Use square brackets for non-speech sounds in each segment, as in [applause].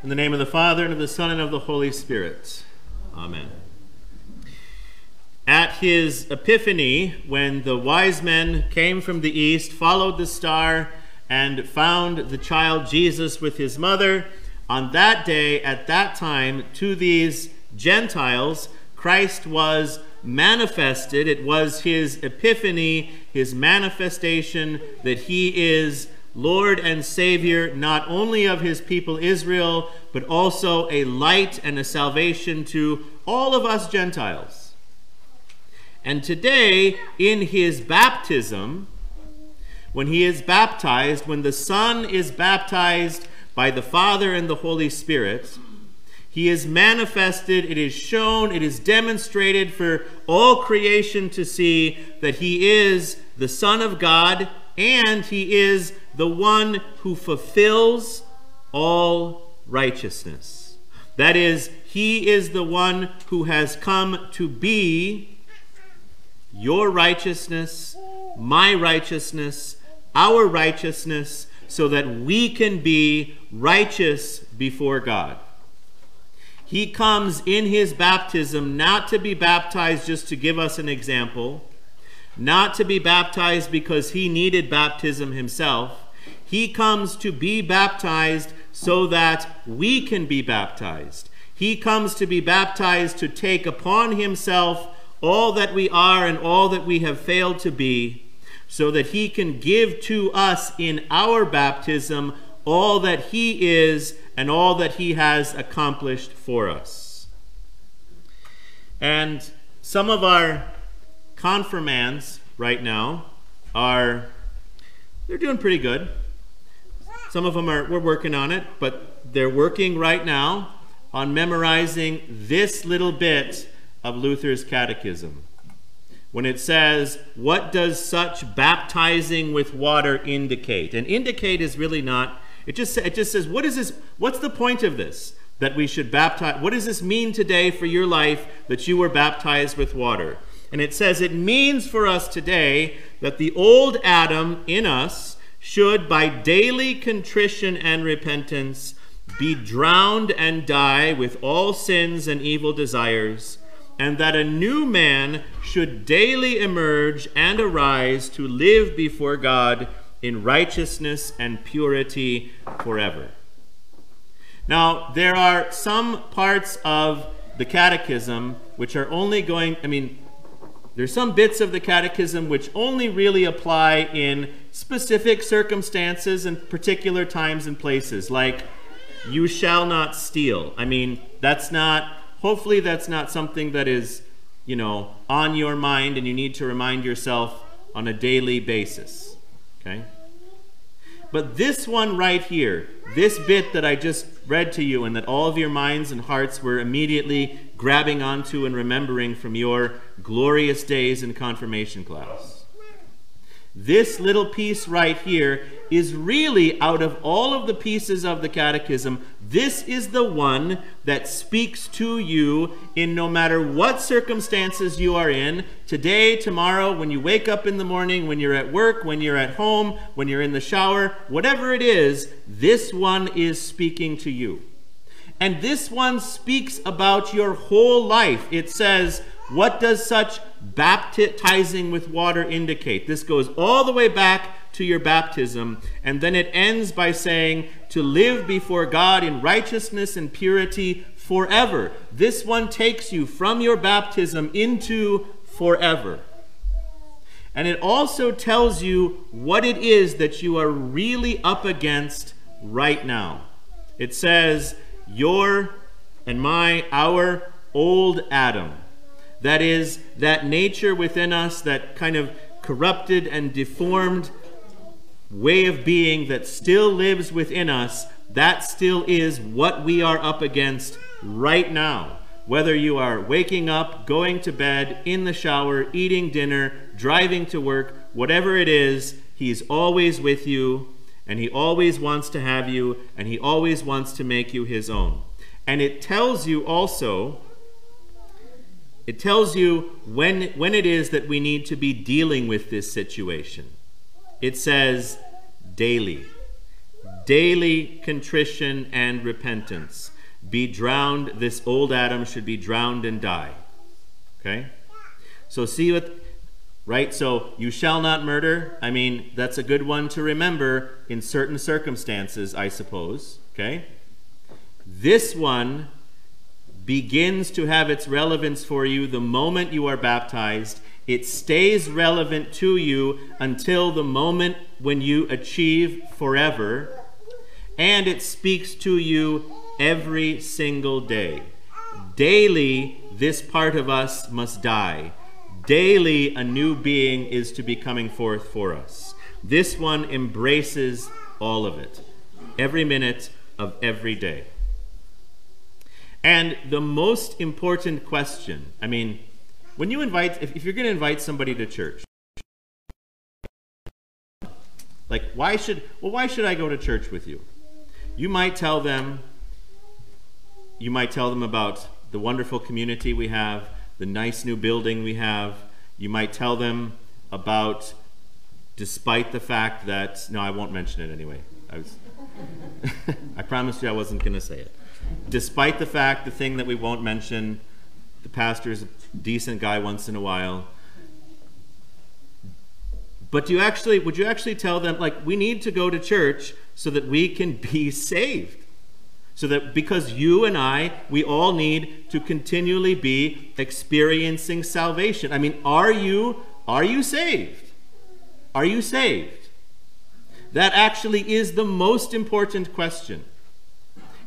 In the name of the Father, and of the Son, and of the Holy Spirit. Amen. At his epiphany, when the wise men came from the east, followed the star, and found the child Jesus with his mother, on that day, at that time, to these Gentiles, Christ was manifested. It was his epiphany, his manifestation that he is Lord and Savior, not only of his people Israel, but also a light and a salvation to all of us Gentiles. And today, in his baptism, when he is baptized, when the Son is baptized by the Father and the Holy Spirit, he is manifested, it is shown, it is demonstrated for all creation to see that he is the Son of God and he is the one who fulfills all righteousness. That is, he is the one who has come to be your righteousness, my righteousness, our righteousness, so that we can be righteous before God. He comes in his baptism not to be baptized just to give us an example, not to be baptized because he needed baptism himself, he comes to be baptized so that we can be baptized. He comes to be baptized to take upon himself all that we are and all that we have failed to be, so that he can give to us in our baptism all that he is and all that he has accomplished for us. And some of our confirmands right now are they're doing pretty good. Some of them are, we're working on it, but they're working right now on memorizing this little bit of Luther's catechism. When it says, What does such baptizing with water indicate? And indicate is really not, it just, it just says, What is this? What's the point of this? That we should baptize. What does this mean today for your life that you were baptized with water? And it says, It means for us today that the old Adam in us, should by daily contrition and repentance be drowned and die with all sins and evil desires, and that a new man should daily emerge and arise to live before God in righteousness and purity forever. Now, there are some parts of the catechism which are only going, I mean, there's some bits of the catechism which only really apply in specific circumstances and particular times and places, like you shall not steal. I mean, that's not, hopefully, that's not something that is, you know, on your mind and you need to remind yourself on a daily basis. Okay? But this one right here, this bit that I just read to you and that all of your minds and hearts were immediately grabbing onto and remembering from your glorious days in confirmation class. This little piece right here is really out of all of the pieces of the catechism, this is the one that speaks to you in no matter what circumstances you are in, today, tomorrow, when you wake up in the morning, when you're at work, when you're at home, when you're in the shower, whatever it is, this one is speaking to you. And this one speaks about your whole life. It says, What does such baptizing with water indicate? This goes all the way back to your baptism. And then it ends by saying, To live before God in righteousness and purity forever. This one takes you from your baptism into forever. And it also tells you what it is that you are really up against right now. It says, your and my, our old Adam. That is, that nature within us, that kind of corrupted and deformed way of being that still lives within us, that still is what we are up against right now. Whether you are waking up, going to bed, in the shower, eating dinner, driving to work, whatever it is, He's always with you and he always wants to have you, and he always wants to make you his own. And it tells you also, it tells you when, when it is that we need to be dealing with this situation. It says daily. daily contrition and repentance. Be drowned, this old Adam should be drowned and die. Okay? So see what, right? So you shall not murder. I mean, that's a good one to remember in certain circumstances, I suppose. Okay? This one begins to have its relevance for you the moment you are baptized. It stays relevant to you until the moment when you achieve forever. And it speaks to you every single day. Daily, this part of us must die. Daily, a new being is to be coming forth for us. This one embraces all of it, every minute of every day. And the most important question I mean, when you invite, if, if you're going to invite somebody to church, like, why should, well, why should I go to church with you? You might tell them, you might tell them about the wonderful community we have, the nice new building we have. You might tell them about, despite the fact that, no, I won't mention it anyway. I was, [laughs] I promised you I wasn't going to say it. Despite the fact, the thing that we won't mention, the pastor's a decent guy once in a while. But do you actually, would you actually tell them, like, we need to go to church so that we can [laughs] be saved? So that because you and I, we all need to continually be experiencing salvation. I mean, are you are you saved? Are you saved? That actually is the most important question.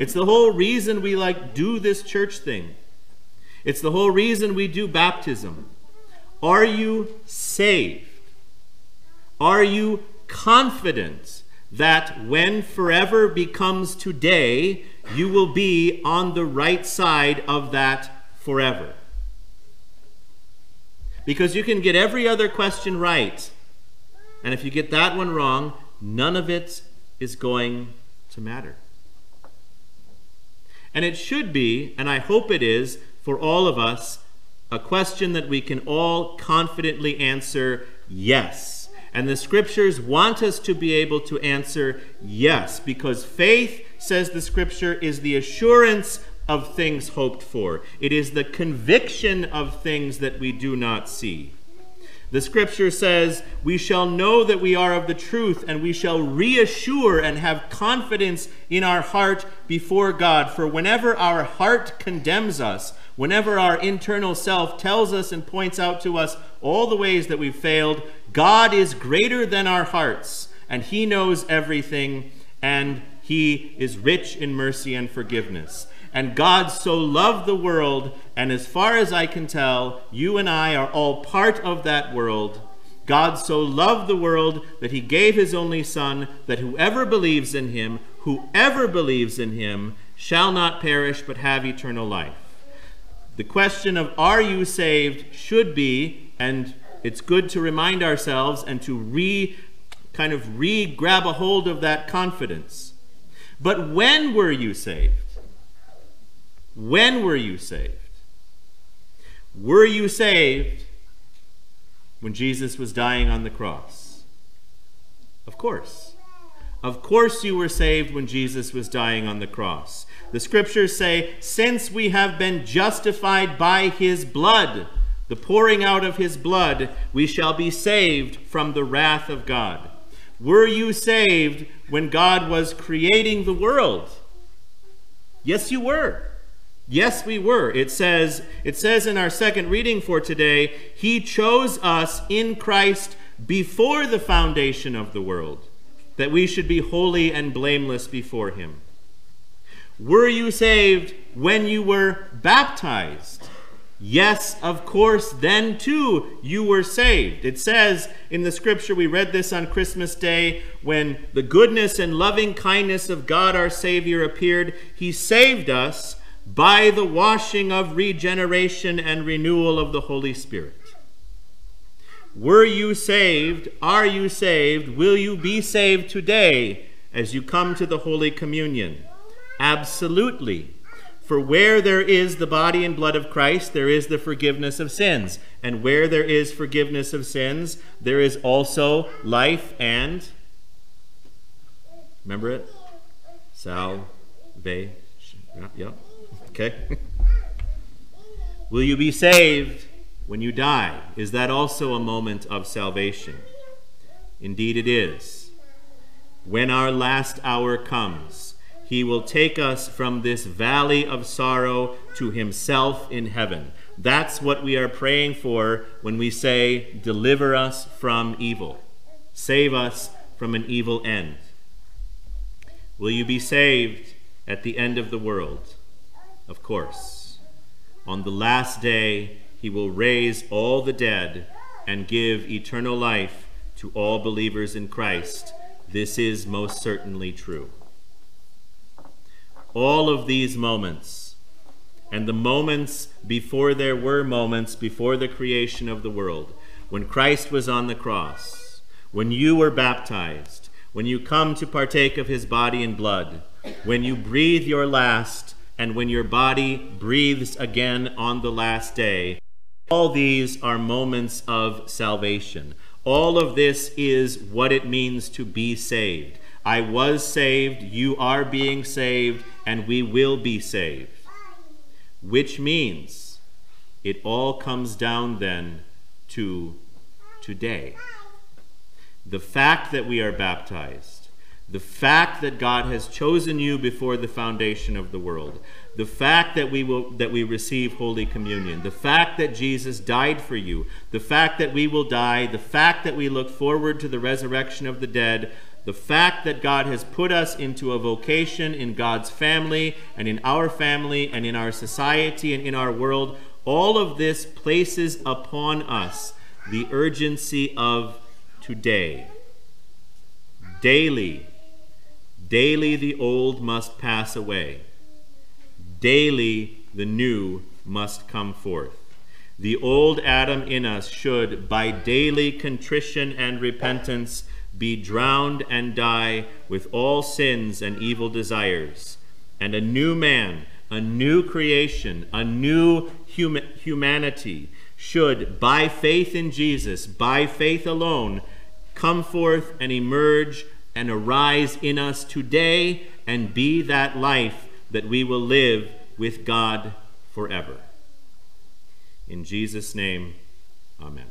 It's the whole reason we like do this church thing. It's the whole reason we do baptism. Are you saved? Are you confident that when forever becomes today, you will be on the right side of that forever. Because you can get every other question right, and if you get that one wrong, none of it is going to matter. And it should be, and I hope it is, for all of us, a question that we can all confidently answer yes. And the scriptures want us to be able to answer yes, because faith says the scripture, is the assurance of things hoped for. It is the conviction of things that we do not see. The scripture says, We shall know that we are of the truth, and we shall reassure and have confidence in our heart before God. For whenever our heart condemns us, whenever our internal self tells us and points out to us all the ways that we've failed, God is greater than our hearts, and He knows everything, and he is rich in mercy and forgiveness. And God so loved the world, and as far as I can tell, you and I are all part of that world. God so loved the world that he gave his only Son, that whoever believes in him, whoever believes in him, shall not perish but have eternal life. The question of are you saved should be, and it's good to remind ourselves and to re kind of re grab a hold of that confidence. But when were you saved? When were you saved? Were you saved when Jesus was dying on the cross? Of course. Of course, you were saved when Jesus was dying on the cross. The scriptures say, Since we have been justified by his blood, the pouring out of his blood, we shall be saved from the wrath of God. Were you saved when God was creating the world? Yes, you were. Yes, we were. It says, it says in our second reading for today, He chose us in Christ before the foundation of the world, that we should be holy and blameless before Him. Were you saved when you were baptized? Yes, of course, then too you were saved. It says in the scripture, we read this on Christmas Day, when the goodness and loving kindness of God our Savior appeared, He saved us by the washing of regeneration and renewal of the Holy Spirit. Were you saved? Are you saved? Will you be saved today as you come to the Holy Communion? Absolutely. For where there is the body and blood of Christ, there is the forgiveness of sins. And where there is forgiveness of sins, there is also life and. Remember it? Salvation. Yeah, yeah. Okay. Will you be saved when you die? Is that also a moment of salvation? Indeed, it is. When our last hour comes, he will take us from this valley of sorrow to himself in heaven. That's what we are praying for when we say, Deliver us from evil. Save us from an evil end. Will you be saved at the end of the world? Of course. On the last day, he will raise all the dead and give eternal life to all believers in Christ. This is most certainly true. All of these moments, and the moments before there were moments before the creation of the world, when Christ was on the cross, when you were baptized, when you come to partake of his body and blood, when you breathe your last, and when your body breathes again on the last day, all these are moments of salvation. All of this is what it means to be saved. I was saved, you are being saved, and we will be saved. Which means it all comes down then to today. The fact that we are baptized, the fact that God has chosen you before the foundation of the world, the fact that we will that we receive holy communion. The fact that Jesus died for you. The fact that we will die. The fact that we look forward to the resurrection of the dead. The fact that God has put us into a vocation in God's family and in our family and in our society and in our world. All of this places upon us the urgency of today. Daily daily the old must pass away Daily the new must come forth. The old Adam in us should, by daily contrition and repentance, be drowned and die with all sins and evil desires. And a new man, a new creation, a new hum- humanity should, by faith in Jesus, by faith alone, come forth and emerge and arise in us today and be that life that we will live with God forever. In Jesus' name, amen.